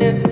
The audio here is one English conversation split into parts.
it.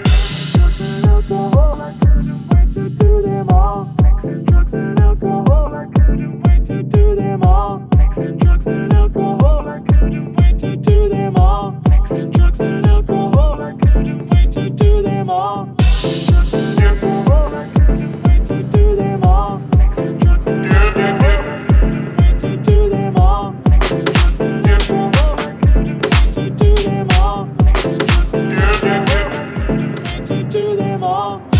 to them all.